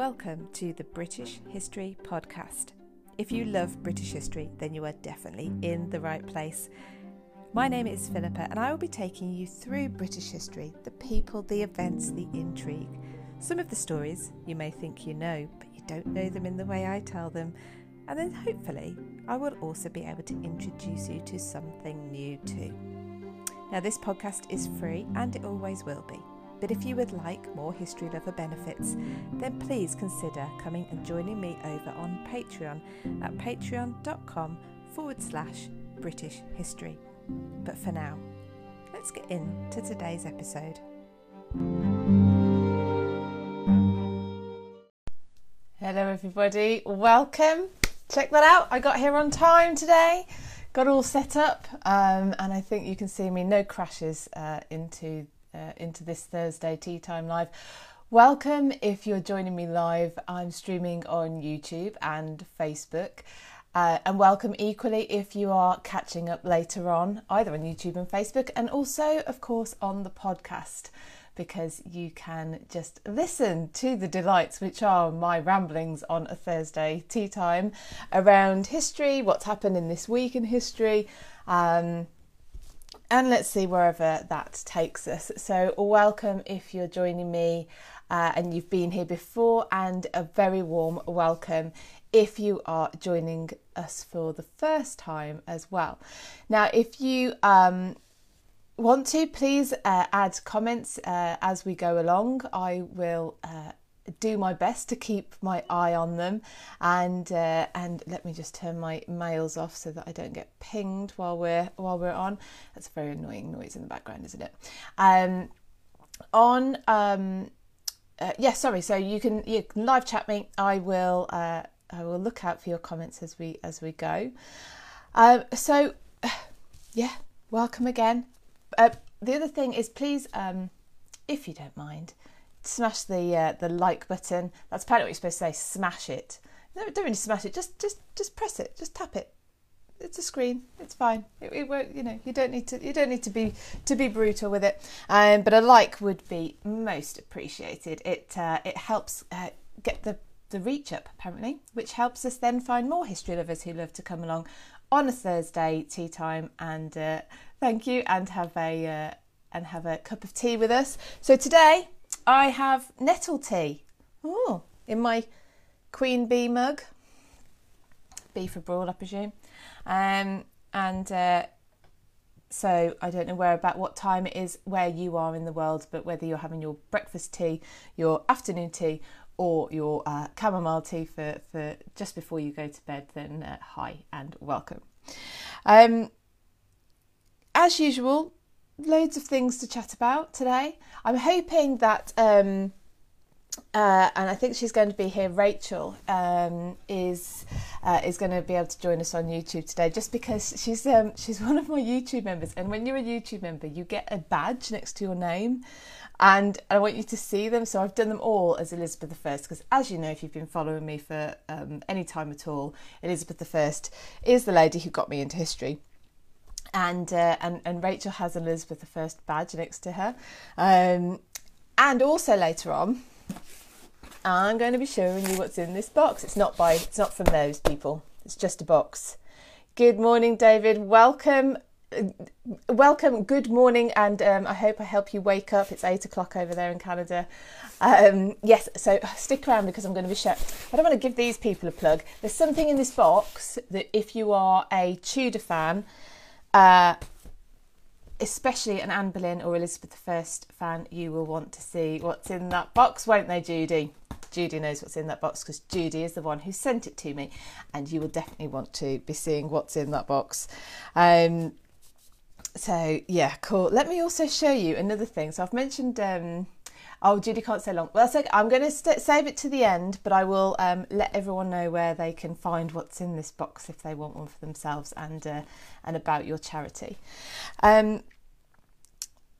Welcome to the British History Podcast. If you love British history, then you are definitely in the right place. My name is Philippa, and I will be taking you through British history the people, the events, the intrigue. Some of the stories you may think you know, but you don't know them in the way I tell them. And then hopefully, I will also be able to introduce you to something new too. Now, this podcast is free and it always will be. But if you would like more History Lover benefits, then please consider coming and joining me over on Patreon at patreon.com forward slash British History. But for now, let's get into today's episode. Hello, everybody. Welcome. Check that out. I got here on time today. Got all set up, um, and I think you can see me. No crashes uh, into uh, into this Thursday Tea Time Live. Welcome if you're joining me live. I'm streaming on YouTube and Facebook. Uh, and welcome equally if you are catching up later on, either on YouTube and Facebook, and also, of course, on the podcast, because you can just listen to the delights which are my ramblings on a Thursday tea time around history, what's happened in this week in history. Um, and let's see wherever that takes us. So, welcome if you're joining me uh, and you've been here before, and a very warm welcome if you are joining us for the first time as well. Now, if you um, want to, please uh, add comments uh, as we go along. I will uh, do my best to keep my eye on them. And uh, and let me just turn my mails off so that I don't get pinged while we're while we're on. That's a very annoying noise in the background isn't it? Um, on um, uh, yeah sorry. So you can you can live chat me. I will uh, I will look out for your comments as we as we go. Um, so yeah welcome again. Uh, the other thing is please um, if you don't mind smash the uh, the like button. That's apparently what you're supposed to say. Smash it. No, don't really smash it. Just just just press it. Just tap it. It's a screen. It's fine. It, it won't. You know. You don't need to. You don't need to be to be brutal with it. Um, but a like would be most appreciated. It uh, it helps uh, get the the reach up apparently, which helps us then find more history lovers who love to come along on a Thursday tea time and uh, thank you and have a uh, and have a cup of tea with us. So today I have nettle tea. Oh, in my queen bee mug. Bee for brawl, I presume. Um, and uh, so I don't know where about what time it is where you are in the world, but whether you're having your breakfast tea, your afternoon tea, or your uh, chamomile tea for, for just before you go to bed, then uh, hi and welcome. Um, as usual, loads of things to chat about today. I'm hoping that, um, uh, and I think she's going to be here. Rachel um, is uh, is going to be able to join us on YouTube today, just because she's um, she's one of my YouTube members. And when you're a YouTube member, you get a badge next to your name, and I want you to see them. So I've done them all as Elizabeth I, because as you know, if you've been following me for um, any time at all, Elizabeth I is the lady who got me into history and uh, and and Rachel has Elizabeth the First badge next to her, um, and also later on, I'm going to be showing you what's in this box. It's not by it's not from those people. It's just a box. Good morning, David. Welcome. Welcome, good morning, and um, I hope I help you wake up. It's eight o'clock over there in Canada. Um, yes, so stick around because I'm going to be showing. I don't want to give these people a plug. There's something in this box that if you are a Tudor fan, uh, especially an Anne Boleyn or Elizabeth I fan, you will want to see what's in that box, won't they, Judy? Judy knows what's in that box because Judy is the one who sent it to me, and you will definitely want to be seeing what's in that box. Um, so yeah, cool. Let me also show you another thing. So I've mentioned um, Oh, Judy can't say long. Well, that's okay. I'm going to st- save it to the end, but I will um, let everyone know where they can find what's in this box if they want one for themselves and uh, and about your charity. Um,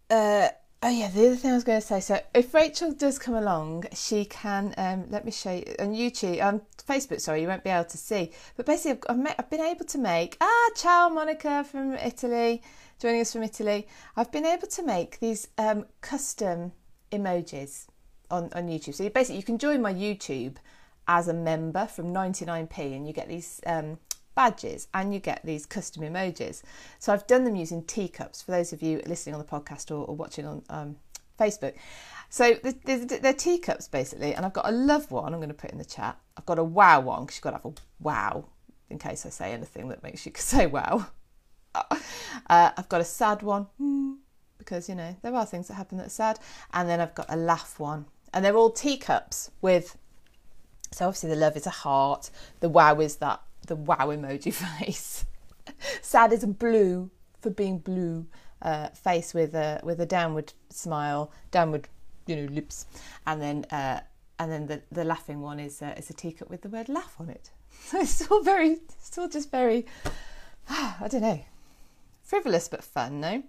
uh, oh yeah, the other thing I was going to say. So if Rachel does come along, she can. Um, let me show you on YouTube, on Facebook. Sorry, you won't be able to see. But basically, I've, I've, I've been able to make. Ah, ciao, Monica from Italy, joining us from Italy. I've been able to make these um, custom emojis on, on YouTube. So basically you can join my YouTube as a member from 99p, and you get these um, badges and you get these custom emojis. So I've done them using teacups for those of you listening on the podcast or, or watching on um, Facebook. So they're, they're teacups basically, and I've got a love one. I'm going to put in the chat. I've got a wow one because you've got to have a wow in case I say anything that makes you say wow. Uh, I've got a sad one because you know there are things that happen that are sad, and then I've got a laugh one, and they're all teacups with. So obviously the love is a heart, the wow is that the wow emoji face. sad is blue for being blue uh, face with a with a downward smile, downward you know lips, and then uh, and then the, the laughing one is uh, is a teacup with the word laugh on it. So it's all very, it's all just very, I don't know, frivolous but fun, no?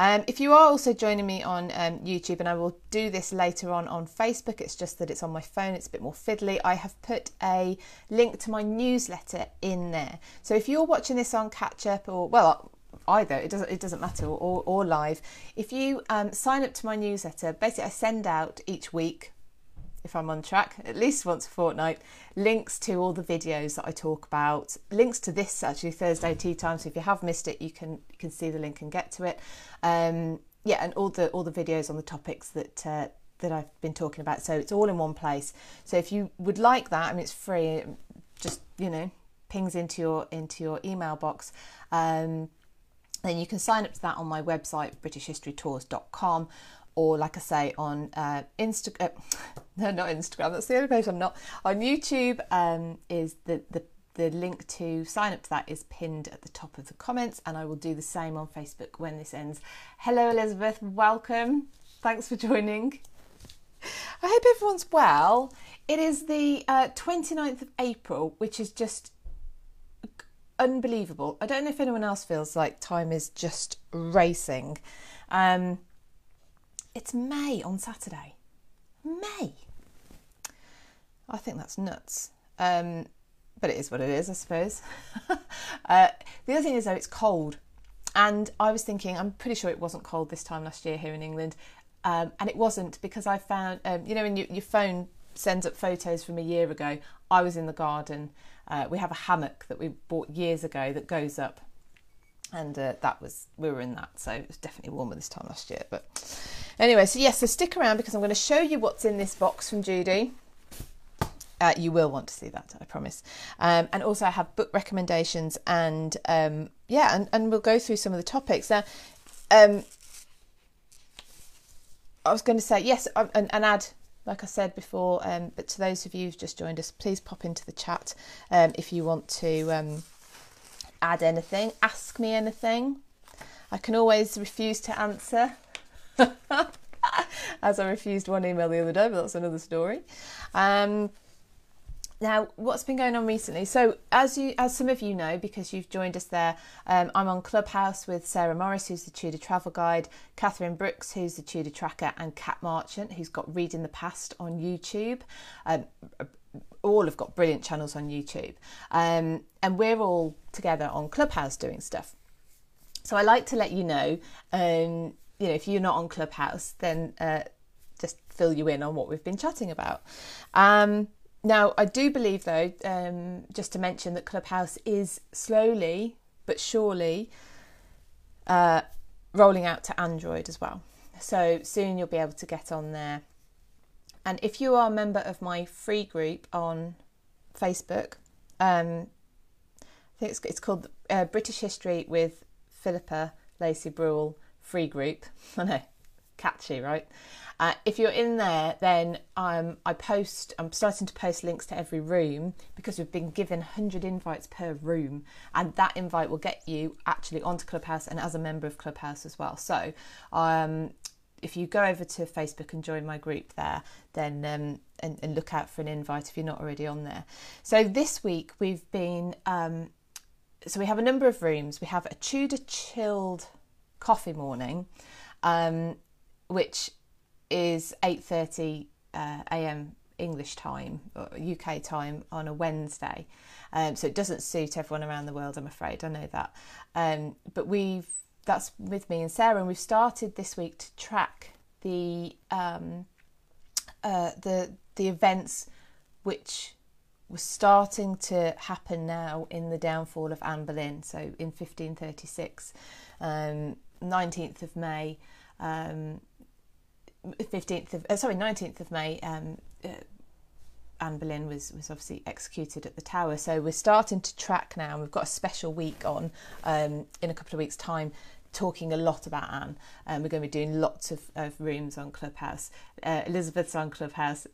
Um, if you are also joining me on um, YouTube, and I will do this later on on Facebook, it's just that it's on my phone, it's a bit more fiddly. I have put a link to my newsletter in there. So if you're watching this on catch up or, well, either it doesn't it doesn't matter or, or live if you um, sign up to my newsletter basically i send out each week if I'm on track, at least once a fortnight, links to all the videos that I talk about, links to this actually Thursday tea time. So if you have missed it, you can you can see the link and get to it. Um, yeah, and all the all the videos on the topics that uh, that I've been talking about. So it's all in one place. So if you would like that, I mean it's free. Just you know, pings into your into your email box. Um, then you can sign up to that on my website britishhistorytours.com or like I say on uh, Instagram. No, not Instagram. That's the only place I'm not on. YouTube um, is the the the link to sign up to that is pinned at the top of the comments, and I will do the same on Facebook when this ends. Hello, Elizabeth. Welcome. Thanks for joining. I hope everyone's well. It is the uh, 29th of April, which is just unbelievable. I don't know if anyone else feels like time is just racing. Um, it's May on Saturday. May. I think that's nuts. Um, but it is what it is, I suppose. uh, the other thing is, though, it's cold. And I was thinking, I'm pretty sure it wasn't cold this time last year here in England. Um, and it wasn't because I found, um, you know, when you, your phone sends up photos from a year ago, I was in the garden. Uh, we have a hammock that we bought years ago that goes up. And uh, that was, we were in that. So it was definitely warmer this time last year. But anyway, so yes, so stick around because I'm going to show you what's in this box from Judy. Uh, you will want to see that, I promise. Um, and also, I have book recommendations, and um, yeah, and, and we'll go through some of the topics. Now, um, I was going to say yes, um, and, and add, like I said before, um, but to those of you who've just joined us, please pop into the chat um, if you want to add anything, ask me anything. I can always refuse to answer. As I refused one email the other day, but that's another story. Um, now, what's been going on recently? So, as you, as some of you know, because you've joined us there, um, I'm on Clubhouse with Sarah Morris, who's the Tudor travel guide, Catherine Brooks, who's the Tudor tracker, and Kat Marchant, who's got Reading the Past on YouTube. Um, all have got brilliant channels on YouTube, um, and we're all together on Clubhouse doing stuff. So, I like to let you know, um, you know, if you're not on Clubhouse, then uh, just fill you in on what we've been chatting about. Um, now, I do believe, though, um, just to mention that Clubhouse is slowly but surely uh, rolling out to Android as well. So soon you'll be able to get on there. And if you are a member of my free group on Facebook, um, I think it's, it's called uh, British History with Philippa Lacey Brewell Free Group. I know, catchy, right? Uh, if you're in there, then um, I post. I'm starting to post links to every room because we've been given 100 invites per room, and that invite will get you actually onto Clubhouse and as a member of Clubhouse as well. So, um, if you go over to Facebook and join my group there, then um, and, and, look out for an invite if you're not already on there. So this week we've been. Um, so we have a number of rooms. We have a Tudor chilled coffee morning, um, which is 8:30 uh, a.m. English time or UK time on a Wednesday. Um, so it doesn't suit everyone around the world, I'm afraid. I know that. Um, but we've that's with me and Sarah, and we've started this week to track the um, uh, the the events which were starting to happen now in the downfall of Anne Boleyn. So in 1536, um, 19th of May, um, 15th of uh, sorry 19th of May. Um, uh, Anne Boleyn was was obviously executed at the Tower. So we're starting to track now. and We've got a special week on um, in a couple of weeks' time, talking a lot about Anne. Um, we're going to be doing lots of, of rooms on Clubhouse. Uh, Elizabeth's on Clubhouse.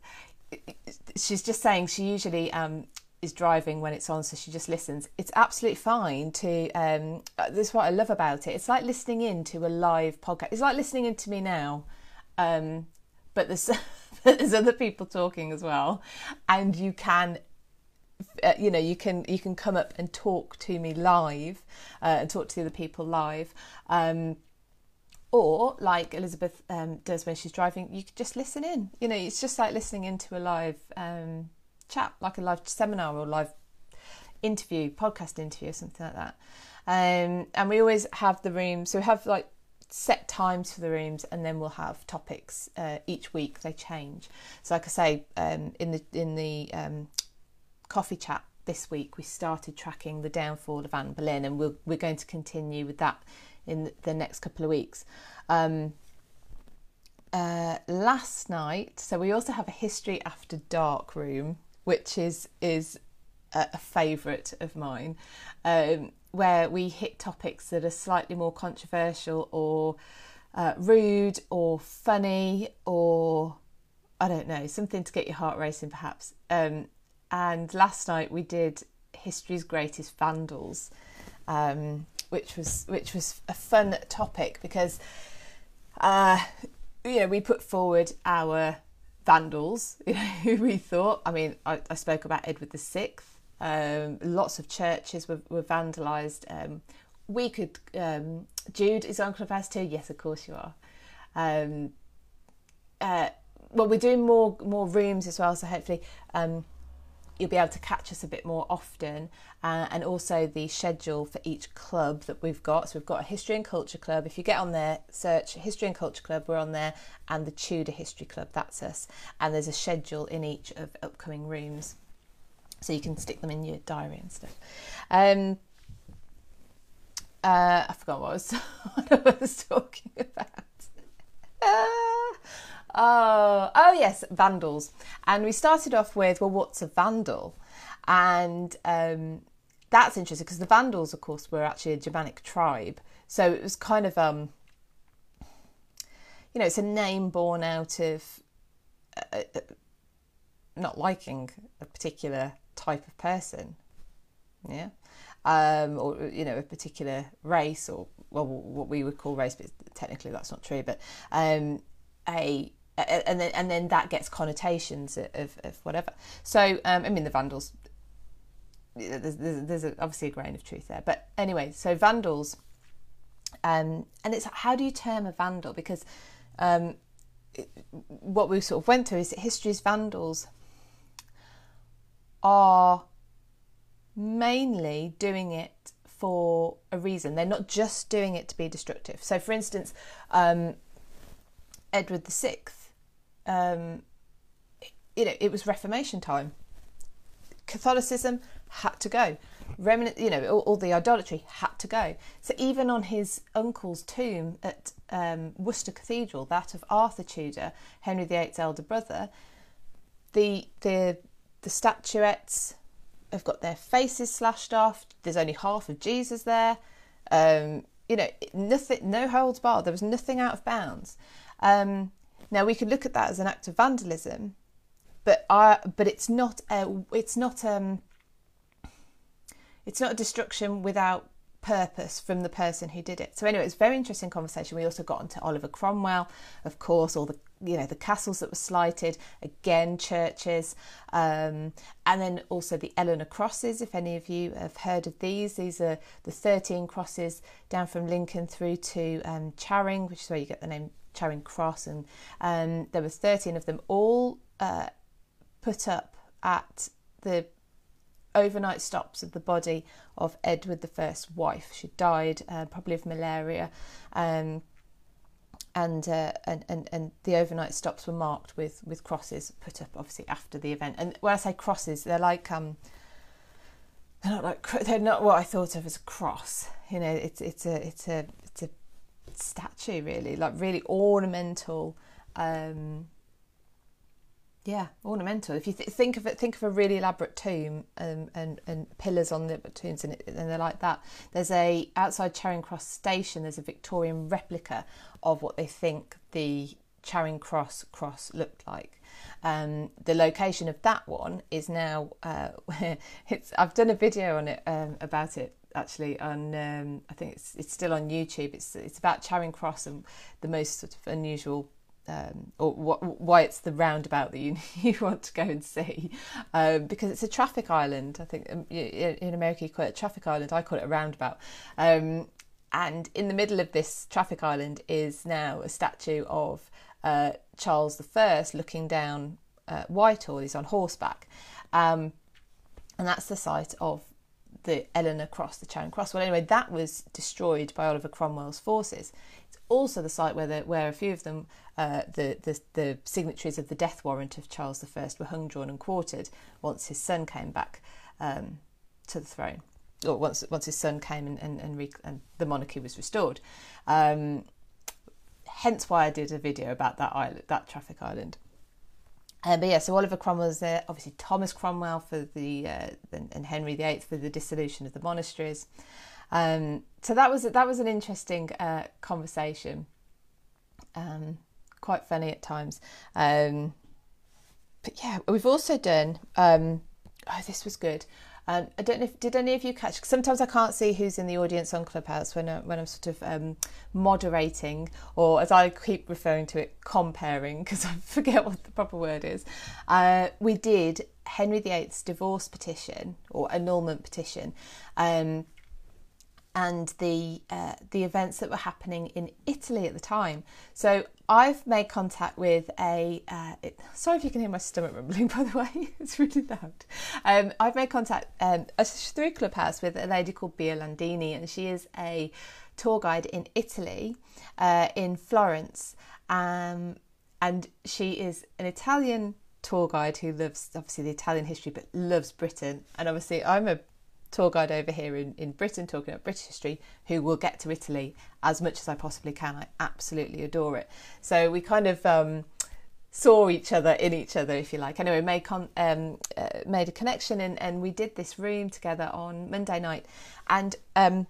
She's just saying she usually um, is driving when it's on, so she just listens. It's absolutely fine to. Um, this is what I love about it. It's like listening in to a live podcast. It's like listening in to me now, um, but there's there's other people talking as well, and you can uh, you know you can you can come up and talk to me live uh, and talk to the other people live. Um, or like elizabeth um, does when she's driving you could just listen in. You know it's just like listening into a live um, chat like a live seminar or live interview podcast interview or something like that. Um, and we always have the room. So we have like set times for the rooms and then we'll have topics uh, each week they change so like i say um, in the in the um, coffee chat this week, we started tracking the downfall of Anne Boleyn, and we're, we're going to continue with that in the next couple of weeks. Um, uh, last night, so we also have a history after dark room, which is is a, a favourite of mine, um, where we hit topics that are slightly more controversial or uh, rude or funny or I don't know something to get your heart racing, perhaps. Um, and last night we did history's greatest vandals, um, which was which was a fun topic because uh, you know we put forward our vandals you know, who we thought. I mean, I, I spoke about Edward the Sixth. Um, lots of churches were, were vandalised. Um, we could. Um, Jude is on Clubhouse too. Yes, of course you are. Um, uh, well, we're doing more more rooms as well, so hopefully um, you'll be able to catch us a bit more often uh, and also the schedule for each club that we've got so we've got a history and culture club if you get on there search history and culture club we're on there and the tudor history club that's us and there's a schedule in each of upcoming rooms so you can stick them in your diary and stuff um, uh, I forgot what I was, what I was talking about. Uh, Oh, oh yes, vandals. And we started off with, well, what's a vandal? And um, that's interesting because the Vandals, of course, were actually a Germanic tribe. So it was kind of, um, you know, it's a name born out of uh, uh, not liking a particular type of person. Yeah. Um, or, you know, a particular race or, well, what we would call race, but technically that's not true, but um, a and then and then that gets connotations of, of whatever. So um, I mean the Vandals. There's, there's, there's a, obviously a grain of truth there, but anyway, so Vandals, um, and it's how do you term a Vandal? Because um, what we sort of went through is that history's Vandals are mainly doing it for a reason. They're not just doing it to be destructive. So, for instance, um, Edward the Sixth um, you know, it was Reformation time. Catholicism had to go. Remnant, you know, all, all, the idolatry had to go. So even on his uncle's tomb at um, Worcester Cathedral, that of Arthur Tudor, Henry VIII's elder brother, the the the statuettes have got their faces slashed off. There's only half of Jesus there. Um, you know, nothing, no holds barred. There was nothing out of bounds. Um, now we could look at that as an act of vandalism, but I, but it's not a, it's not um, it's not a destruction without purpose from the person who did it. So anyway, it's a very interesting conversation. We also got onto Oliver Cromwell, of course, all the you know the castles that were slighted, again churches, um, and then also the Eleanor crosses. If any of you have heard of these, these are the thirteen crosses down from Lincoln through to um, Charing, which is where you get the name Charing Cross, and um, there were 13 of them, all uh, put up at the overnight stops of the body of Edward I's wife. She died uh, probably of malaria. Um, and, uh, and and and the overnight stops were marked with with crosses put up obviously after the event. And when I say crosses, they're like um, they're not like they're not what I thought of as a cross. You know, it's it's a it's a it's a statue really, like really ornamental. Um, yeah, ornamental. If you th- think of it, think of a really elaborate tomb um, and and pillars on the tombs, and, it, and they're like that. There's a outside Charing Cross station. There's a Victorian replica of what they think the Charing Cross cross looked like. Um, the location of that one is now. Uh, it's. I've done a video on it um, about it actually on. Um, I think it's it's still on YouTube. It's it's about Charing Cross and the most sort of unusual um, or wh- why it's the roundabout that you you want to go and see, um, because it's a traffic island. I think um, in America you call it a traffic island. I call it a roundabout. Um, and in the middle of this traffic island is now a statue of uh, Charles I looking down uh, Whitehall. He's on horseback, and that's the site of the Eleanor Cross, the Charing Cross. Well, anyway, that was destroyed by Oliver Cromwell's forces also the site where the, where a few of them, uh, the, the the signatories of the death warrant of Charles I, were hung, drawn, and quartered once his son came back um, to the throne, or once once his son came and and, and, re- and the monarchy was restored. Um, hence why I did a video about that island, that traffic island. Uh, but yeah, so Oliver Cromwell was there. Obviously, Thomas Cromwell for the uh, and Henry VIII for the dissolution of the monasteries. Um, so that was that was an interesting uh, conversation. Um, quite funny at times. Um, but yeah, we've also done. Um, oh, this was good. Um, I don't know if did any of you catch. Sometimes I can't see who's in the audience on Clubhouse when I, when I'm sort of um, moderating, or as I keep referring to it, comparing because I forget what the proper word is. Uh, we did Henry VIII's divorce petition or annulment petition. Um, and the uh, the events that were happening in Italy at the time. So I've made contact with a. Uh, it, sorry if you can hear my stomach rumbling. By the way, it's really loud. Um, I've made contact um, through Clubhouse with a lady called Bia Landini, and she is a tour guide in Italy, uh, in Florence, um, and she is an Italian tour guide who loves obviously the Italian history, but loves Britain. And obviously, I'm a tour guide over here in, in Britain talking about British history who will get to Italy as much as I possibly can. I absolutely adore it. So we kind of um, saw each other in each other, if you like. Anyway, made con- um, uh, made a connection and, and we did this room together on Monday night, and um,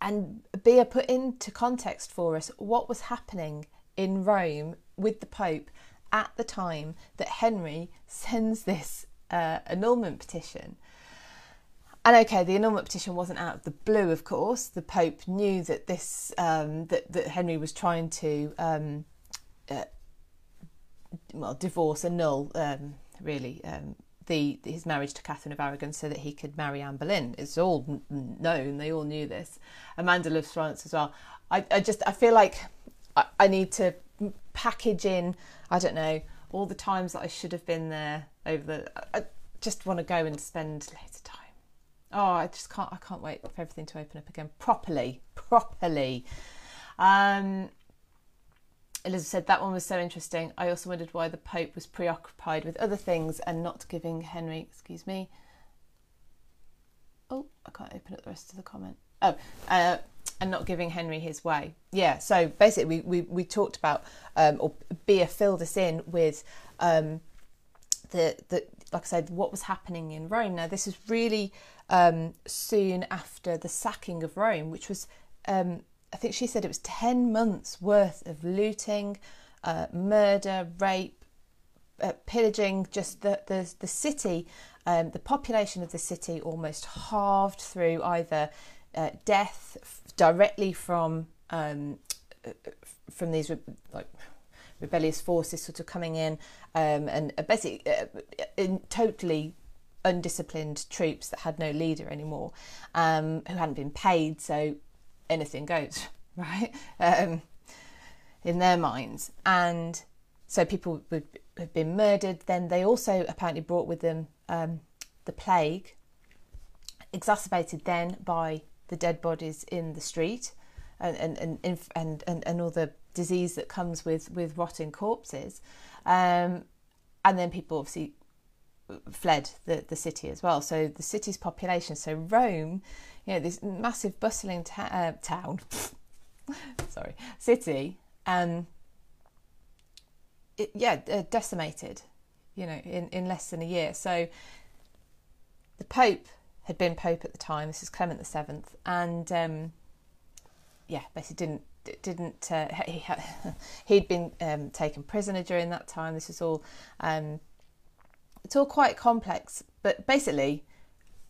and Bia put into context for us what was happening in Rome with the Pope at the time that Henry sends this uh, annulment petition. And okay, the annulment petition wasn't out of the blue, of course. The Pope knew that this um, that that Henry was trying to um, uh, well divorce, annul, um, really um, the his marriage to Catherine of Aragon, so that he could marry Anne Boleyn. It's all known; they all knew this. Amanda loves France as well. I, I just I feel like I, I need to package in. I don't know all the times that I should have been there over the. I just want to go and spend loads of time oh, I just can't. I can't wait for everything to open up again properly, properly. Um, Elizabeth said that one was so interesting. I also wondered why the Pope was preoccupied with other things and not giving Henry. Excuse me. Oh, I can't open up the rest of the comment. Oh, uh, and not giving Henry his way. Yeah. So basically, we we, we talked about um, or Bia filled us in with um, the the like I said, what was happening in Rome. Now, this is really um, soon after the sacking of Rome, which was, um, I think she said it was 10 months worth of looting, uh, murder, rape, uh, pillaging, just the, the, the city, um, the population of the city almost halved through either uh, death directly from um, uh, from these like rebellious forces sort of coming in um, and basically uh, in totally undisciplined troops that had no leader anymore, um, who hadn't been paid, so anything goes, right? Um, in their minds. And so people would have been murdered. Then they also apparently brought with them um, the plague, exacerbated then by the dead bodies in the street. and and and and, and, and all the disease that comes with with rotting corpses, um, and then people obviously fled the, the city as well. So the city's population, so Rome, you know, this massive bustling ta- uh, town, sorry, city, um, it, yeah, uh, decimated, you know, in, in less than a year. So the Pope had been Pope at the time. This is Clement the Seventh, and um, yeah, basically didn't didn't uh, he had, he'd been um, taken prisoner during that time. This is all um, it's all quite complex, but basically,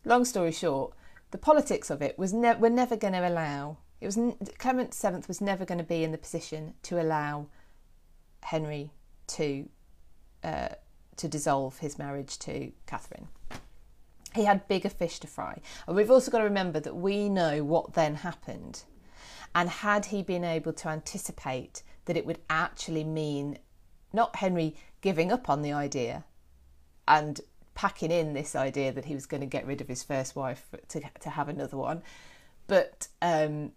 long story short, the politics of it was ne- we're never going to allow. It was Clement VII was never going to be in the position to allow Henry to uh, to dissolve his marriage to Catherine. He had bigger fish to fry, and we've also got to remember that we know what then happened, and had he been able to anticipate that it would actually mean not Henry giving up on the idea and packing in this idea that he was going to get rid of his first wife to to have another one, but um,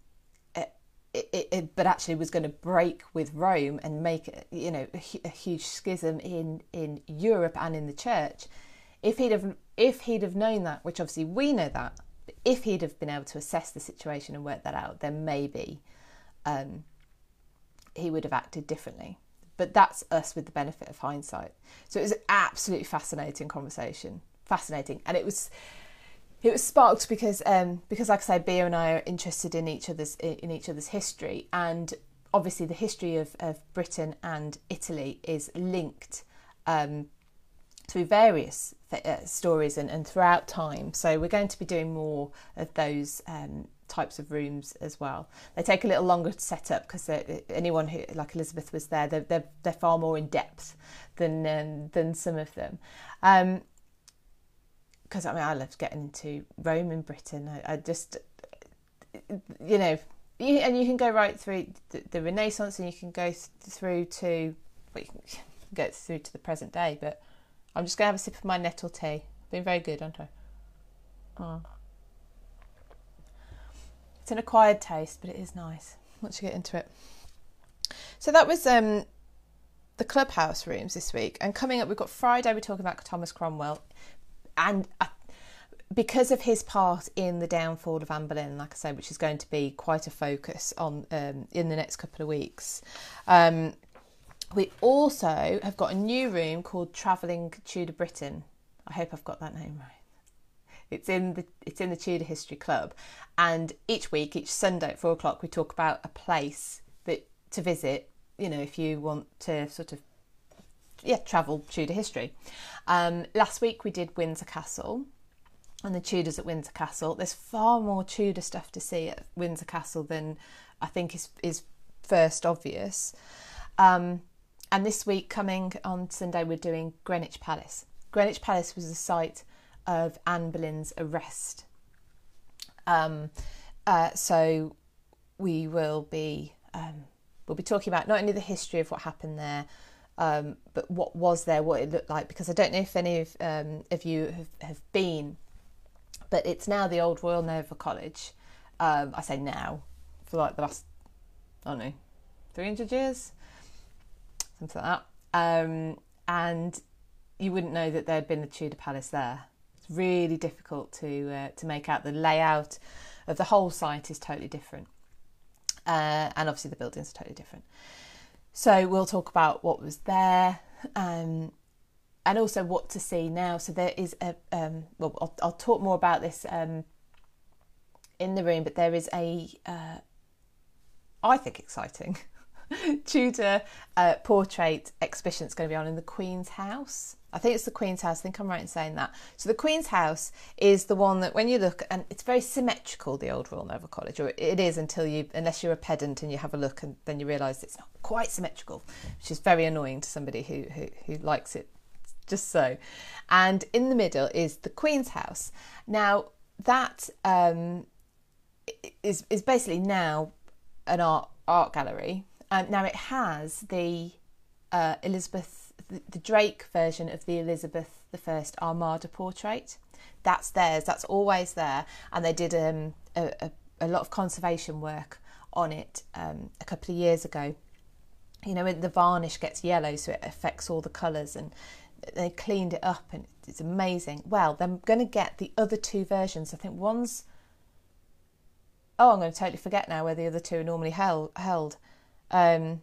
it, it, but actually was going to break with Rome and make you know a, huge schism in in Europe and in the church. If he'd have if he'd have known that, which obviously we know that, if he'd have been able to assess the situation and work that out, then maybe um, he would have acted differently. But that's us with the benefit of hindsight. So it was an absolutely fascinating conversation, fascinating, and it was it was sparked because um, because like I say, Bea and I are interested in each other's in each other's history, and obviously the history of, of Britain and Italy is linked um, through various th- uh, stories and, and throughout time. So we're going to be doing more of those um, types of rooms as well. They take a little longer to set up because anyone who like Elizabeth was there, they're they're, they're far more in depth than um, than some of them. Um, because I mean, I loved getting into Rome and Britain. I, I just, you know, you, and you can go right through the, the Renaissance, and you can go through to, well, you can go through to the present day. But I'm just gonna have a sip of my nettle tea. Been very good, aren't I? Oh. It's an acquired taste, but it is nice once you get into it. So that was um, the clubhouse rooms this week, and coming up, we've got Friday. We're talking about Thomas Cromwell and uh, because of his part in the downfall of Anne Boleyn, like I said, which is going to be quite a focus on um, in the next couple of weeks. Um, we also have got a new room called Travelling Tudor Britain. I hope I've got that name right. It's in the it's in the Tudor History Club, and each week, each Sunday at four o'clock, we talk about a place that to visit. You know, if you want to sort of yeah, travel Tudor history. Um, last week we did Windsor Castle and the Tudors at Windsor Castle. There's far more Tudor stuff to see at Windsor Castle than I think is is first obvious. Um, and this week, coming on Sunday, we're doing Greenwich Palace. Greenwich Palace was the site of Anne Boleyn's arrest. Um, uh, so we will be um, we'll be talking about not only the history of what happened there, um, but what was there, what it looked like, because I don't know if any of, um, of you have, have been, but it's now the old Royal Naval College. Um, I say now, for like the last, I don't know, 300 years, something like that. Um, and you wouldn't know that there had been the Tudor Palace there. Really difficult to uh, to make out. The layout of the whole site is totally different, uh, and obviously the buildings are totally different. So we'll talk about what was there um, and also what to see now. So there is a, um, well, I'll, I'll, talk more about this um, in the room, but there is a, uh, I think, exciting Tudor uh, portrait exhibition that's going to be on in the Queen's House. I think it's the Queen's House. I think I'm right in saying that. So the Queen's House is the one that when you look, and it's very symmetrical, the old Royal Naval College, or it is until you, unless you're a pedant and you have a look, and then you realise it's not quite symmetrical, which is very annoying to somebody who who, who likes it just so. And in the middle is the Queen's House. Now that um, is is basically now an art art gallery. Um, now it has the uh, Elizabeth the, Drake version of the Elizabeth I Armada portrait. That's theirs. That's always there, and they did um, a, a, a lot of conservation work on it um, a couple of years ago. You know, the varnish gets yellow, so it affects all the colours, and they cleaned it up, and it's amazing. Well, they're going to get the other two versions. I think one's oh, I'm going to totally forget now where the other two are normally held. Um,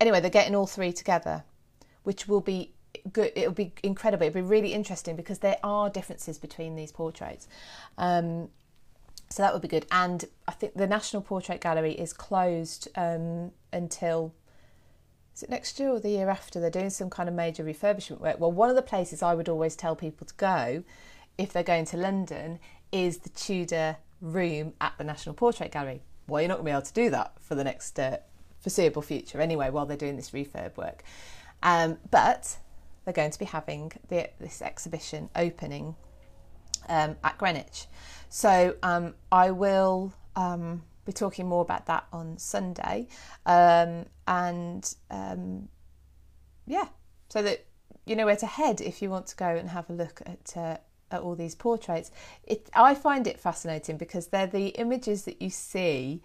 anyway, they're getting all three together, which will be good. It'll be incredible. It'll be really interesting because there are differences between these portraits. Um, so that would be good. And I think the National Portrait Gallery is closed um, until is it next year or the year after? They're doing some kind of major refurbishment work. Well, one of the places I would always tell people to go if they're going to London is the Tudor room at the National Portrait Gallery. Well, you're not going to be able to do that for the next uh, foreseeable future anyway, while they're doing this refurb work. Um, but they're going to be having the, this exhibition opening um, at Greenwich. So um, I will um, be talking more about that on Sunday. Um, and um, yeah, so that you know where to head if you want to go and have a look at uh, at all these portraits. It, I find it fascinating because they're the images that you see,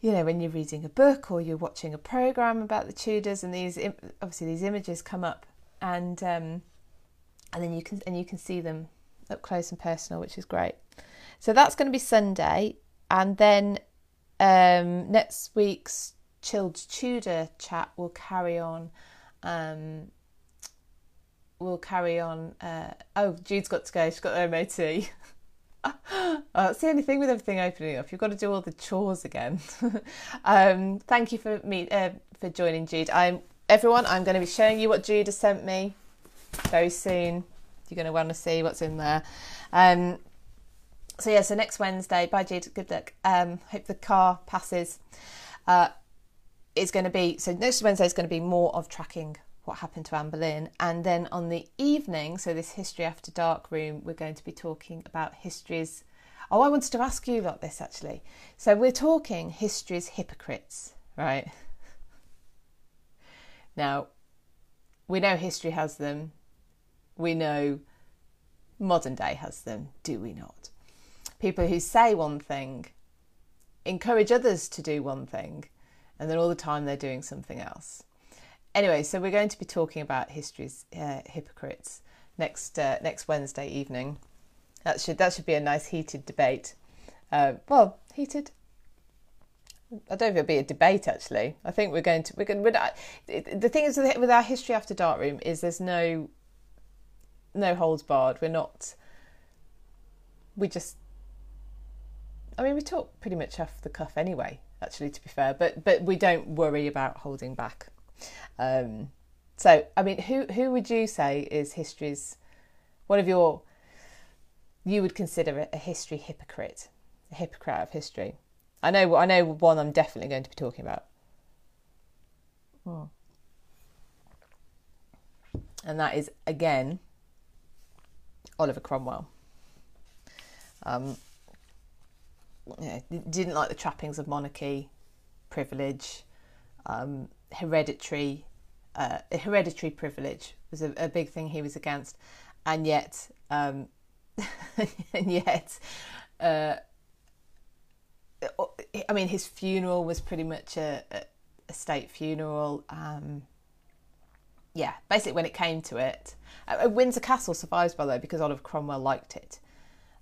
you know, when you're reading a book or you're watching a program about the Tudors, and these obviously these images come up, and um, and then you can and you can see them up close and personal, which is great. So that's going to be Sunday, and then um, next week's Chilled Tudor chat will carry on. Um, we'll carry on. Uh, oh, Jude's got to go. She's got the MOT. oh, that's the only thing with everything opening up. You've got to do all the chores again. um, thank you for me uh, for joining, Jude. I'm everyone. I'm going to be showing you what Jude has sent me very soon. You're going to want to see what's in there. Um, so yeah, so next Wednesday. Bye, Jude. Good luck. Um, hope the car passes. Uh, it's going to be so next Wednesday is going to be more of tracking what happened to Anne Boleyn. And then on the evening, so this History After Dark room, we're going to be talking about history's. Oh, I wanted to ask you about this actually. So we're talking history's hypocrites, right? Now, we know history has them. We know modern day has them, do we not? People who say one thing, encourage others to do one thing, and then all the time they're doing something else anyway, so we're going to be talking about history's uh, hypocrites next uh, next Wednesday evening. That should that should be a nice heated debate. Uh, well, heated. I don't if it'll be a debate. Actually, I think we're going to we're going. The thing is with our history after dark room is there's no no holds barred. We're not. We just. I mean, we talk pretty much off the cuff anyway. Actually, to be fair, but but we don't worry about holding back um, so, I mean, who who would you say is history's one of your you would consider a, a history hypocrite, a hypocrite of history? I know I know one I'm definitely going to be talking about. And that is again Oliver Cromwell. Um, didn't like the trappings of monarchy, privilege, um, hereditary uh, hereditary privilege was a, a, big thing he was against, and yet um, and yet. Uh, I mean, his funeral was pretty much a, a state funeral. Um, yeah, basically, when it came to it, uh, Windsor Castle survives by the way because Oliver Cromwell liked it.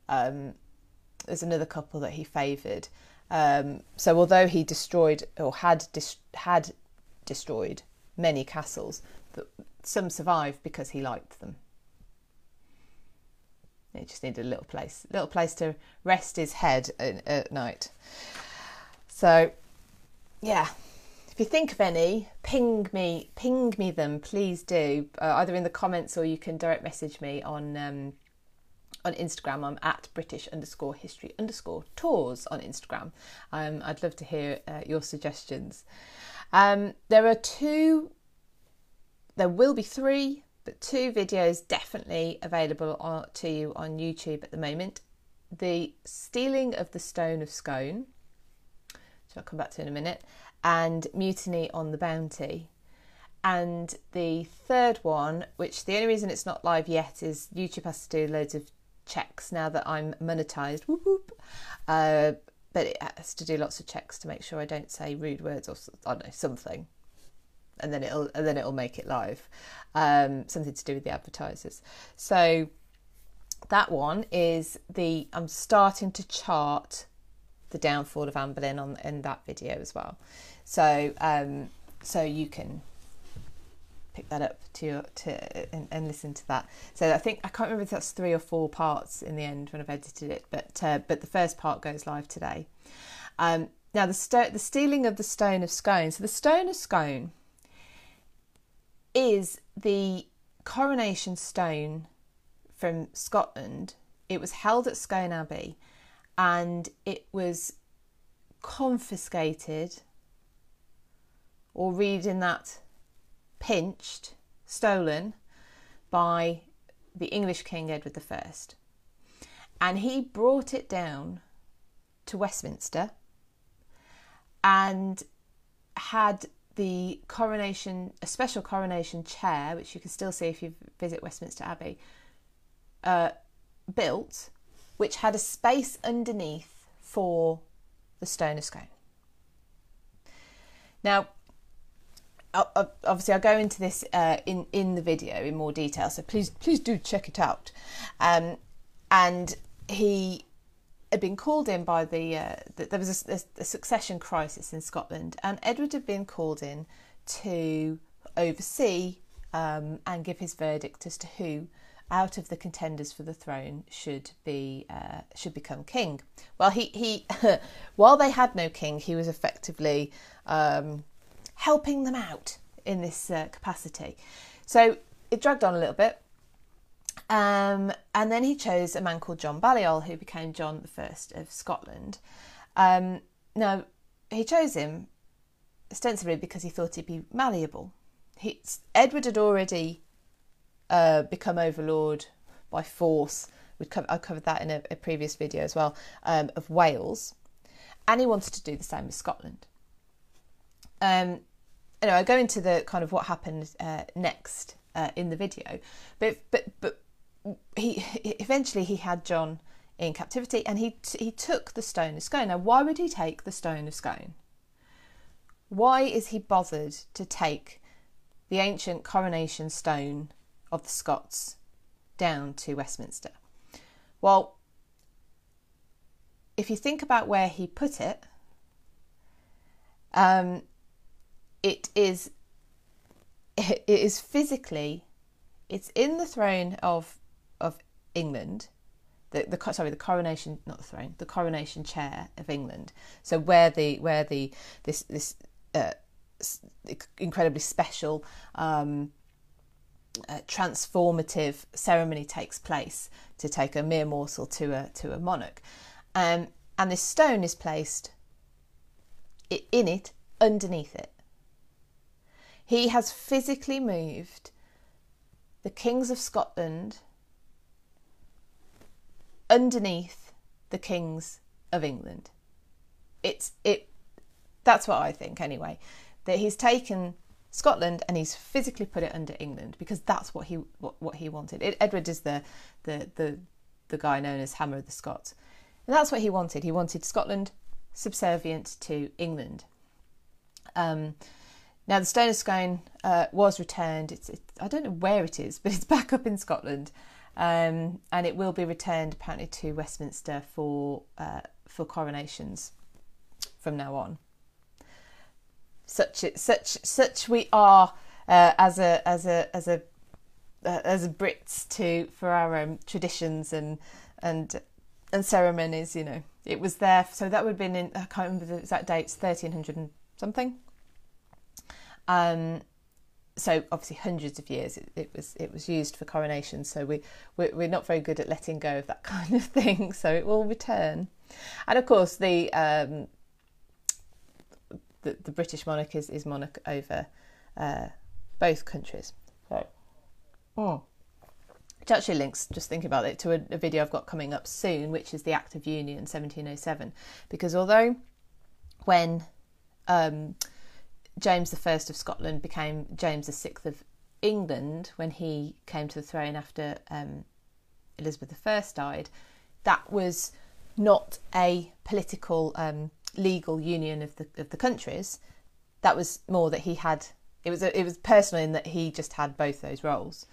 Um, there's another couple that he favoured. Um, so although he destroyed or had dis- had destroyed many castles, some survived because he liked them. He just needed a little place, little place to rest his head at, at night. So, yeah, if you think of any, ping me, ping me them, please do, uh, either in the comments or you can direct message me on um, on Instagram. I'm at British underscore history underscore tours on Instagram. Um, I'd love to hear uh, your suggestions. Um, there are two, there will be three, but two videos definitely available on, to you on YouTube at the moment. The Stealing of the Stone of Scone, which I'll come back to in a minute, and Mutiny on the Bounty. And the third one, which the only reason it's not live yet is YouTube has to do loads of checks now that I'm monetized, whoop, whoop, uh, but it has to do lots of checks to make sure I don't say rude words or I don't know something, and then it'll and then it'll make it live, um, something to do with the advertisers. So that one is the I'm starting to chart the downfall of Anne Boleyn on in that video as well. So um, so you can pick that up to to and, and, listen to that. So I think I can't remember if that's three or four parts in the end when I've edited it, but uh, but the first part goes live today. Um, now the sto- the stealing of the stone of Scone. So the stone of Scone is the coronation stone from Scotland. It was held at Scone Abbey, and it was confiscated, or read in that pinched, stolen by the English King Edward I. And he brought it down to Westminster and had the coronation, a special coronation chair, which you can still see if you visit Westminster Abbey, uh, built, which had a space underneath for the stone of scone. Now, obviously I'll go into this uh, in in the video in more detail, so please please do check it out. Um, and he had been called in by the, uh, the there was a, a, succession crisis in Scotland, and Edward had been called in to oversee um, and give his verdict as to who out of the contenders for the throne should be uh, should become king. Well, he he while they had no king, he was effectively um, helping them out in this uh, capacity. So it dragged on a little bit. Um, and then he chose a man called John Balliol, who became John I of Scotland. Um, now, he chose him ostensibly because he thought he'd be malleable. He, Edward had already uh, become overlord by force. we covered, I covered that in a, a previous video as well um, of Wales, and he wanted to do the same with Scotland. Um, anyway, I go into the kind of what happened uh, next uh, in the video, but but but he eventually he had John in captivity, and he he took the stone of scone. Now, why would he take the stone of scone? Why is he bothered to take the ancient coronation stone of the Scots down to Westminster? Well, if you think about where he put it, um, it is it is physically it's in the throne of of England the, the sorry the coronation not the throne the coronation chair of England. So where the where the this this uh, incredibly special um, uh, transformative ceremony takes place to take a mere morsel to a to a monarch. Um, and this stone is placed in it underneath it he has physically moved the kings of Scotland underneath the kings of England. It's it that's what I think anyway. That he's taken Scotland and he's physically put it under England because that's what he what, what he wanted. It, Edward is the, the the the guy known as Hammer of the Scots. And that's what he wanted. He wanted Scotland subservient to England. Um, now, the Stone of Scone uh, was returned. It's, it, I don't know where it is, but it's back up in Scotland, um, and it will be returned apparently to Westminster for uh, for coronations from now on. Such such such we are uh, as a as a as a uh, as Brits to for our um, traditions and and and ceremonies. You know, it was there. So that would have been in. I can't remember the exact dates. Thirteen hundred and something um, so obviously hundreds of years it, it, was it was used for coronation so we we're, we're, not very good at letting go of that kind of thing so it will return. And of course the um, the, the, British monarch is, is monarch over uh, both countries. So oh. which actually links just thinking about it to a, a video I've got coming up soon which is the Act of Union 1707 because although when um, James I of Scotland became James VI of England when he came to the throne after um, Elizabeth I died. That was not a political um, legal union of the of the countries. That was more that he had. It was a, it was personal in that he just had both those roles.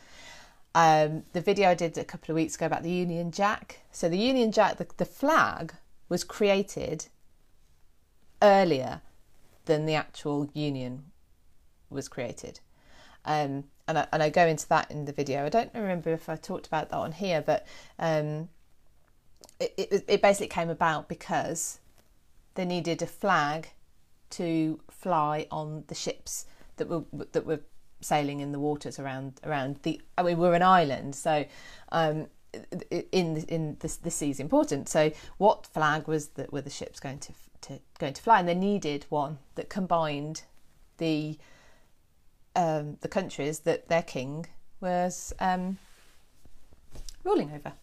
Um, the video I did a couple of weeks ago about the Union Jack. So the Union Jack, the, the flag was created earlier than the actual union was created. Um, and, I, and I go into that in the video. I don't remember if I talked about that on here, but um, it, it, it basically came about because they needed a flag to fly on the ships that were that were sailing in the waters around around the. I mean, we're an island, so um, in in the, the sea is important. So, what flag was that were the ships going to to going to fly? And they needed one that combined the um, the countries that their king was um, ruling over.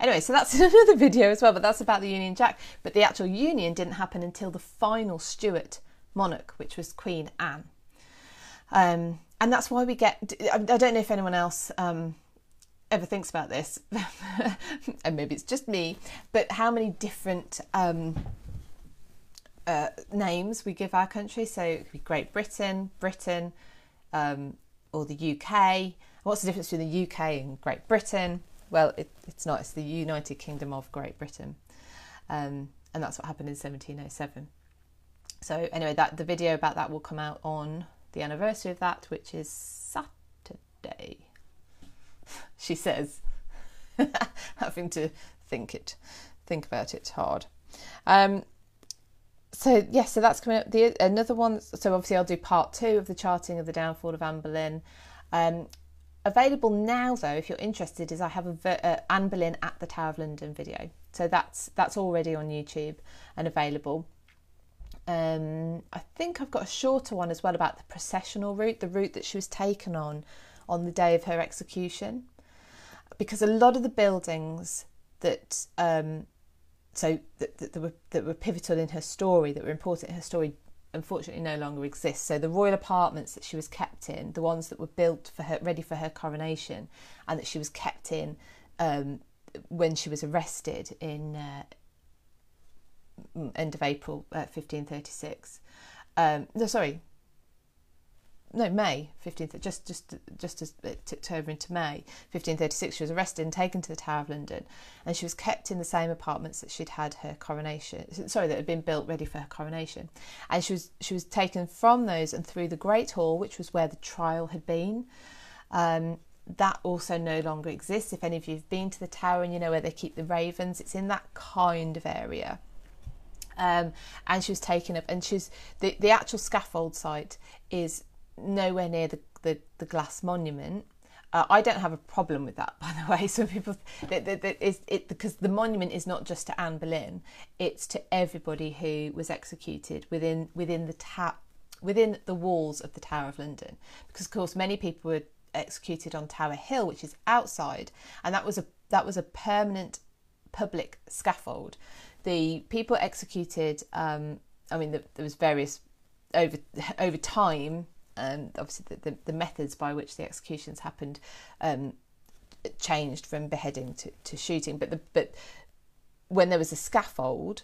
Anyway, so that's another video as well, but that's about the Union Jack. But the actual union didn't happen until the final Stuart monarch, which was Queen Anne. Um, and that's why we get, I don't know if anyone else um, ever thinks about this, and maybe it's just me, but how many different um, uh, names we give our country. So it could be Great Britain, Britain, um, or the UK. What's the difference between the UK and Great Britain? Well, it, it's not. It's the United Kingdom of Great Britain, um, and that's what happened in 1707. So anyway, that the video about that will come out on the anniversary of that, which is Saturday. she says, having to think it, think about it hard. Um, so yes, yeah, so that's coming up. The another one. So obviously, I'll do part two of the charting of the downfall of Anne Boleyn. Um, Available now, though, if you're interested, is I have a uh, Anne Boleyn at the Tower of London video. So that's that's already on YouTube and available. Um, I think I've got a shorter one as well about the processional route, the route that she was taken on on the day of her execution, because a lot of the buildings that um, so that, that, that, were that were pivotal in her story, that were important in her story, unfortunately no longer exists. So the royal apartments that she was kept in, the ones that were built for her, ready for her coronation, and that she was kept in um, when she was arrested in uh, end of April uh, 1536. Um, no, sorry, no May 15th just just just as it tipped over into May 1536 she was arrested and taken to the Tower of London and she was kept in the same apartments that she'd had her coronation sorry that had been built ready for her coronation. And she was she was taken from those and through the Great Hall which was where the trial had been. Um, that also no longer exists. If any of you have been to the tower and you know where they keep the ravens it's in that kind of area. Um, and she was taken up and she's the, the actual scaffold site is nowhere near the, the, the glass monument. Uh, I don't have a problem with that, by the way. Some people, that, that, that is it because the monument is not just to Anne Boleyn; it's to everybody who was executed within within the ta- within the walls of the Tower of London. Because of course, many people were executed on Tower Hill, which is outside, and that was a that was a permanent public scaffold. The people executed, um, I mean, the, there was various over over time um, obviously the, the, the, methods by which the executions happened um, changed from beheading to, to shooting. But the, but when there was a scaffold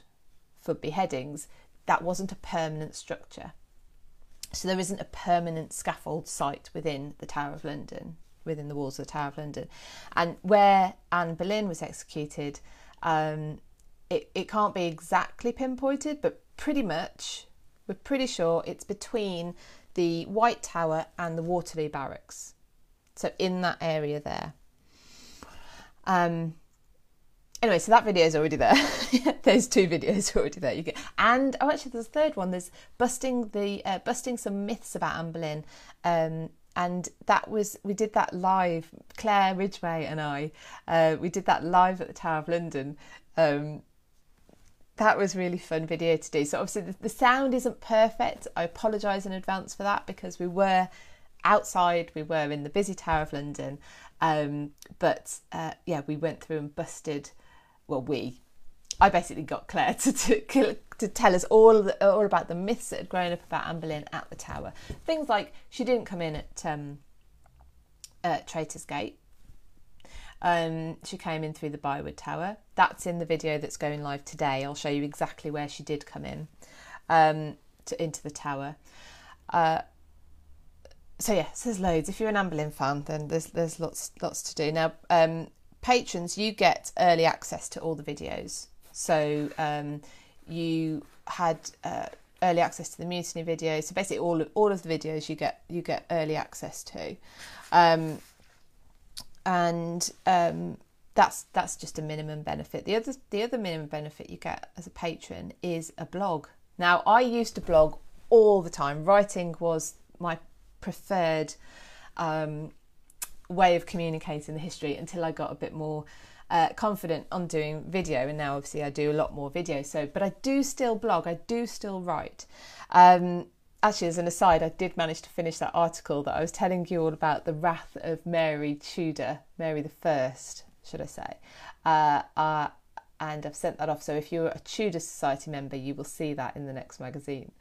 for beheadings, that wasn't a permanent structure. So there isn't a permanent scaffold site within the Tower of London, within the walls of the Tower of London. And where Anne Boleyn was executed, um, it, it can't be exactly pinpointed, but pretty much, we're pretty sure it's between the White Tower and the Waterloo Barracks. So in that area there. Um, anyway, so that video is already there. there's two videos already there. You get, and oh, actually, there's a third one. There's busting the uh, busting some myths about Anne Boleyn. Um, and that was we did that live. Claire Ridgway and I, uh, we did that live at the Tower of London. Um, that was really fun video to do. So obviously the, the sound isn't perfect. I apologise in advance for that because we were outside, we were in the busy Tower of London, um, but uh, yeah, we went through and busted. Well, we. I basically got Claire to, to, to tell us all the, all about the myths that had grown up about Anne Boleyn at the Tower. Things like she didn't come in at um, uh, Traitor's Gate. Um, she came in through the Byward Tower. that's in the video that's going live today. I'll show you exactly where she did come in um, to, into the tower. Uh, so yeah, so there's loads. If you're Anne Boleyn fan, then there's there's lots lots to do. Now, um, patrons, you get early access to all the videos. So um, you had uh, early access to the mutiny videos. So basically, all of, all of the videos you get you get early access to, um, and um, that's that's just a minimum benefit. The other the other minimum benefit you get as a patron is a blog. Now, I used to blog all the time. Writing was my preferred um, way of communicating the history until I got a bit more uh, confident on doing video, and now obviously I do a lot more video. So, but I do still blog. I do still write. Um, actually, as an aside, I did manage to finish that article that I was telling you all about the wrath of Mary Tudor, Mary the First, should I say? Uh, uh, and I've sent that off. So if you're a Tudor Society member, you will see that in the next magazine.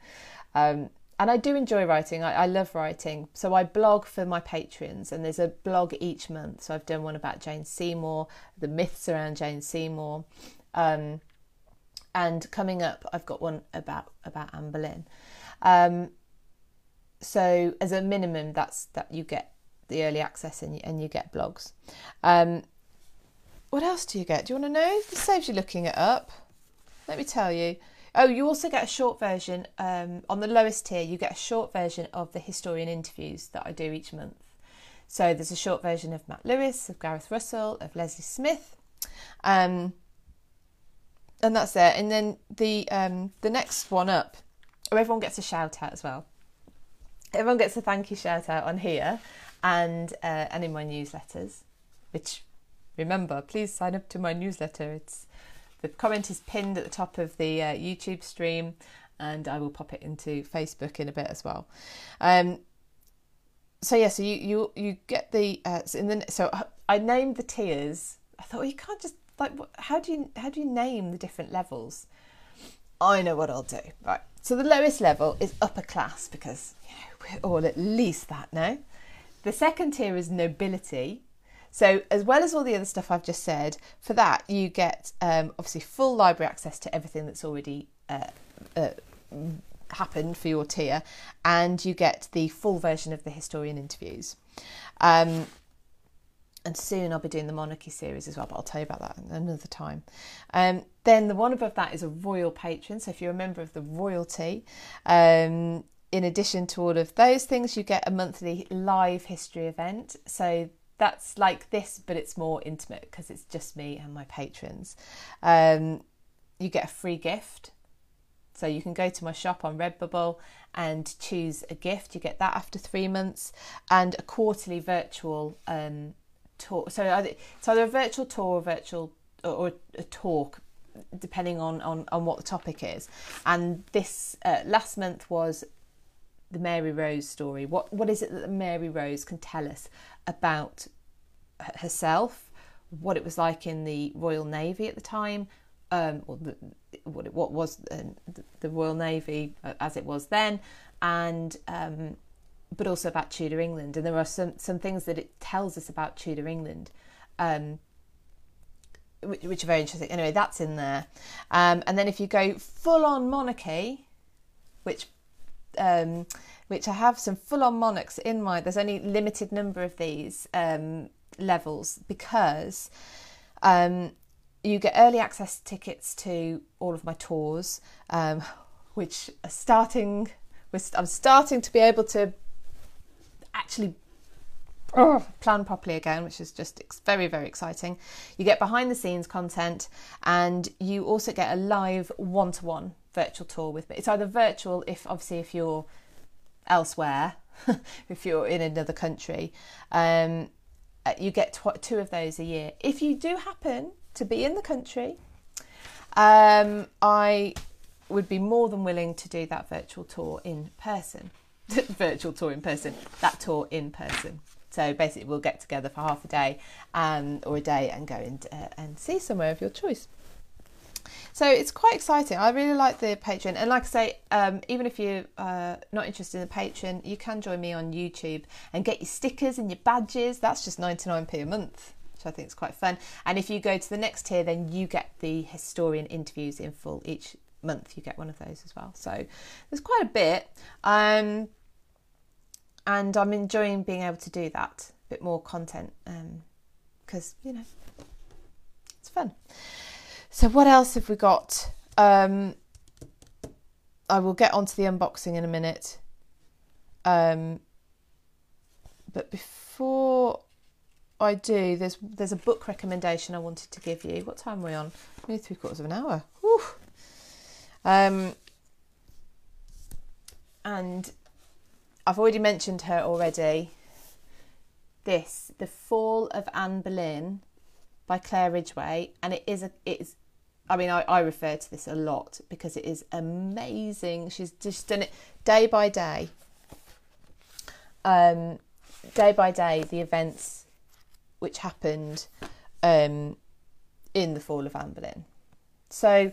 Um, and I do enjoy writing. I, I, love writing. So I blog for my patrons, and there's a blog each month. So I've done one about Jane Seymour, the myths around Jane Seymour, um, and coming up, I've got one about about Anne Boleyn. Um, so as a minimum, that's that you get the early access and you, and you get blogs. Um, what else do you get? Do you want to know? This saves you looking it up. Let me tell you. Oh, you also get a short version um, on the lowest tier. You get a short version of the historian interviews that I do each month. So there's a short version of Matt Lewis, of Gareth Russell, of Leslie Smith, um, and that's there. And then the um, the next one up, oh, everyone gets a shout out as well. Everyone gets a thank you shout out on here, and uh, and in my newsletters, which remember, please sign up to my newsletter. It's the comment is pinned at the top of the uh, YouTube stream, and I will pop it into Facebook in a bit as well. Um, so yeah, so you you you get the uh, so the so I named the tiers. I thought well, you can't just like how do you how do you name the different levels? I know what I'll do. Right. So the lowest level is upper class because you know we're all at least that now. The second tier is nobility, so, as well as all the other stuff I've just said, for that you get um, obviously full library access to everything that's already uh, uh, happened for your tier, and you get the full version of the historian interviews. Um, and soon I'll be doing the monarchy series as well, but I'll tell you about that another time. Um, then the one above that is a royal patron. So if you're a member of the royalty, um, in addition to all of those things, you get a monthly live history event. So that's like this, but it's more intimate because it's just me and my patrons. Um, you get a free gift. So you can go to my shop on Redbubble and choose a gift. You get that after three months and a quarterly virtual um, tour. So it's either a virtual tour or virtual or a talk, depending on, on, on what the topic is. And this uh, last month was the Mary Rose story. What what is it that Mary Rose can tell us about herself, what it was like in the Royal Navy at the time, um, or the, what, what was the, the, Royal Navy uh, as it was then, and um, but also about Tudor England. And there are some some things that it tells us about Tudor England. Um, which, which, are very interesting. Anyway, that's in there. Um, and then if you go full on monarchy, which um, which I have some full on monarchs in my. There's only limited number of these um, levels because um, you get early access tickets to all of my tours, um, which are starting. I'm starting to be able to actually oh, plan properly again, which is just very, very exciting. You get behind the scenes content and you also get a live one to one virtual tour with me. It's either virtual if obviously if you're elsewhere, if you're in another country, um, uh, you get tw- two of those a year. If you do happen to be in the country, um, I would be more than willing to do that virtual tour in person. virtual tour in person, that tour in person. So basically, we'll get together for half a day um, or a day and go and, uh, and see somewhere of your choice. So it's quite exciting. I really like the Patreon, and like I say, um, even if you're uh, not interested in the Patreon, you can join me on YouTube and get your stickers and your badges. That's just ninety nine p a month. which I think is quite fun. And if you go to the next tier, then you get the historian interviews in full each month. You get one of those as well. So there's quite a bit. Um, and I'm enjoying being able to do that, a bit more content, because, um, you know, it's fun. So, what else have we got? Um, I will get onto the unboxing in a minute. Um, but before I do, there's there's a book recommendation I wanted to give you. What time are we on? Maybe three quarters of an hour. Um, and I've already mentioned her already. This, The Fall of Anne Boleyn by Claire Ridgway, and it is a it is I mean, I, I refer to this a lot because it is amazing. She's just done it day by day. Um, day by day, the events which happened um, in the fall of Anne Boleyn. So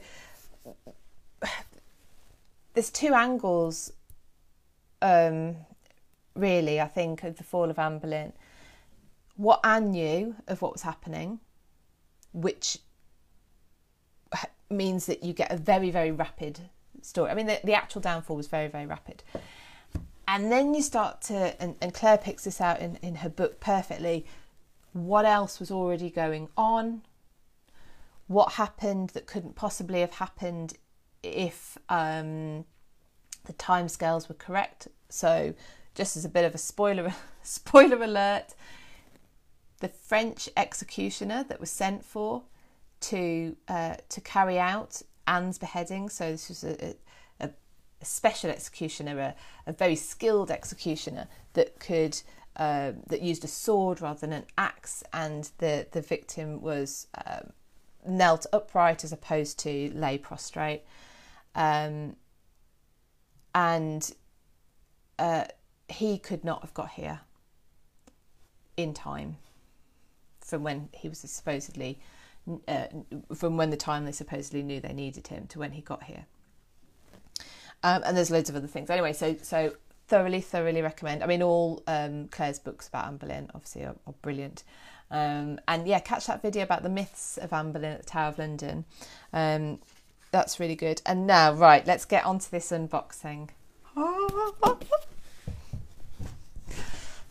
there's two angles, um, really, I think, of the fall of Anne Boleyn. What Anne knew of what was happening, which means that you get a very, very rapid story. I mean, the, the actual downfall was very, very rapid. And then you start to, and, and Claire picks this out in, in her book perfectly, what else was already going on, what happened that couldn't possibly have happened if um, the timescales were correct. So, just as a bit of a spoiler, spoiler alert, the French executioner that was sent for to uh, to carry out Anne's beheading. So this was a, a, a special executioner, a, a, very skilled executioner that could uh, that used a sword rather than an axe, and the the victim was um, knelt upright as opposed to lay prostrate, um, and uh, he could not have got here in time from when he was supposedly uh, from when the time they supposedly knew they needed him to when he got here. Um, and there's loads of other things. Anyway, so so thoroughly, thoroughly recommend. I mean, all um, Claire's books about Anne Boleyn obviously are, are brilliant. Um, and yeah, catch that video about the myths of Anne Boleyn at the Tower of London. That's really good. And now, right, let's get on to this unboxing.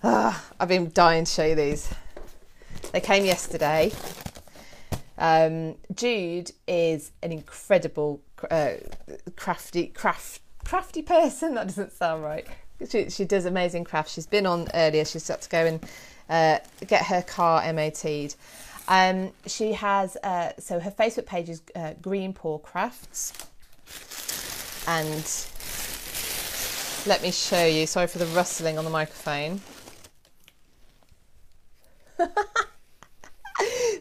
ah, I've been dying to show you these. They came yesterday. Um, Jude is an incredible uh, crafty craft crafty person. That doesn't sound right. She, she does amazing crafts. She's been on earlier. She's got to go and uh, get her car MOT'd. Um, she has uh, so her Facebook page is uh, Green Paw Crafts, and let me show you. Sorry for the rustling on the microphone.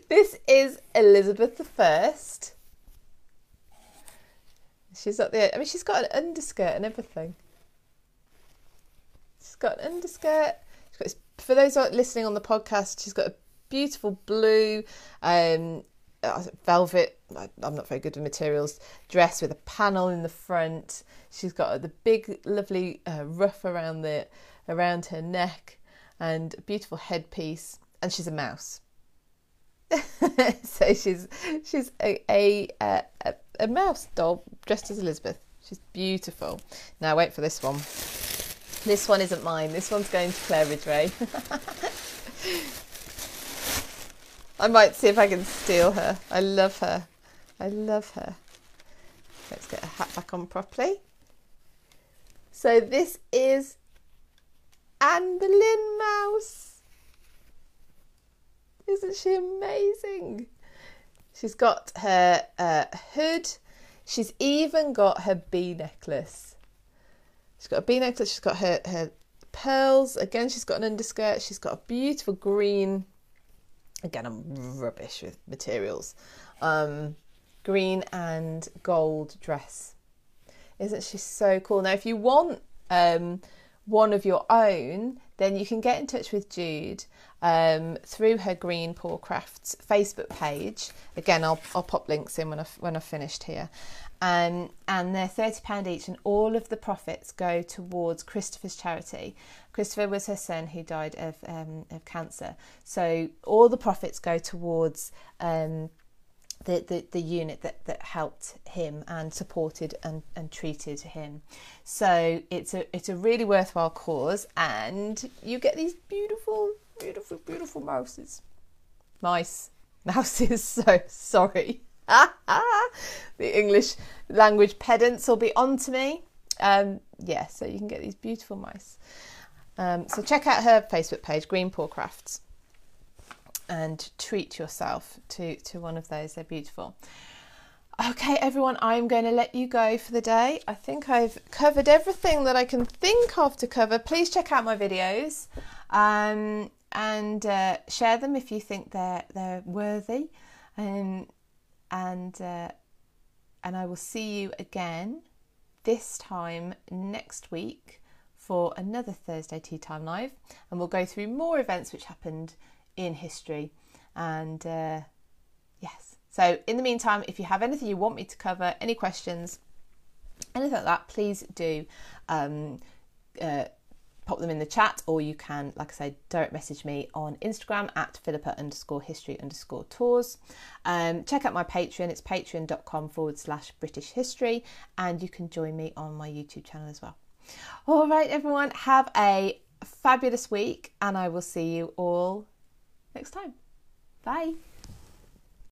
this is Elizabeth I. She's got the. I mean, she's got an underskirt and everything. She's got an underskirt. Got, for those listening on the podcast, she's got a beautiful blue um, uh, velvet. I'm not very good with materials. Dress with a panel in the front. She's got the big, lovely uh, ruff around the around her neck, and a beautiful headpiece. And she's a mouse. so she's she's a a, a a mouse doll dressed as Elizabeth. She's beautiful. Now wait for this one. This one isn't mine. This one's going to Claire Ridgway. I might see if I can steal her. I love her. I love her. Let's get her hat back on properly. So this is Anne Boleyn Mouse. Isn't she amazing? She's got her uh, hood. She's even got her bee necklace. She's got a bee necklace. She's got her, her pearls. Again, she's got an underskirt. She's got a beautiful green. Again, I'm rubbish with materials. Um, green and gold dress. Isn't she so cool? Now, if you want um, one of your own, then you can get in touch with Jude um, through her Green Paw Crafts Facebook page. Again, I'll, I'll pop links in when I've, when I've finished here. Um, and they're £30 each, and all of the profits go towards Christopher's charity. Christopher was her son who died of, um, of cancer. So all the profits go towards um, the, the, the unit that, that helped him and supported and, and treated him. So it's a it's a really worthwhile cause and you get these beautiful, beautiful, beautiful mouses. Mice. Mouses, so sorry. the English language pedants will be on to me. Um, yeah, so you can get these beautiful mice. Um, so check out her Facebook page, Green Paw Crafts and treat yourself to, to one of those. They're beautiful. Okay, everyone, I'm going to let you go for the day. I think I've covered everything that I can think of to cover. Please check out my videos um, and uh, share them if you think they're they're worthy. Um, and uh, and I will see you again this time next week for another Thursday Tea Time Live, and we'll go through more events which happened in history. And uh, yes, so in the meantime, if you have anything you want me to cover, any questions, anything like that, please do um, uh, pop them in the chat, or you can, like I say, direct message me on Instagram at philippa underscore history underscore tours. Um, check out my Patreon, it's patreon.com forward slash British history, and you can join me on my YouTube channel as well. All right, everyone, have a fabulous week, and I will see you all next time. Bye.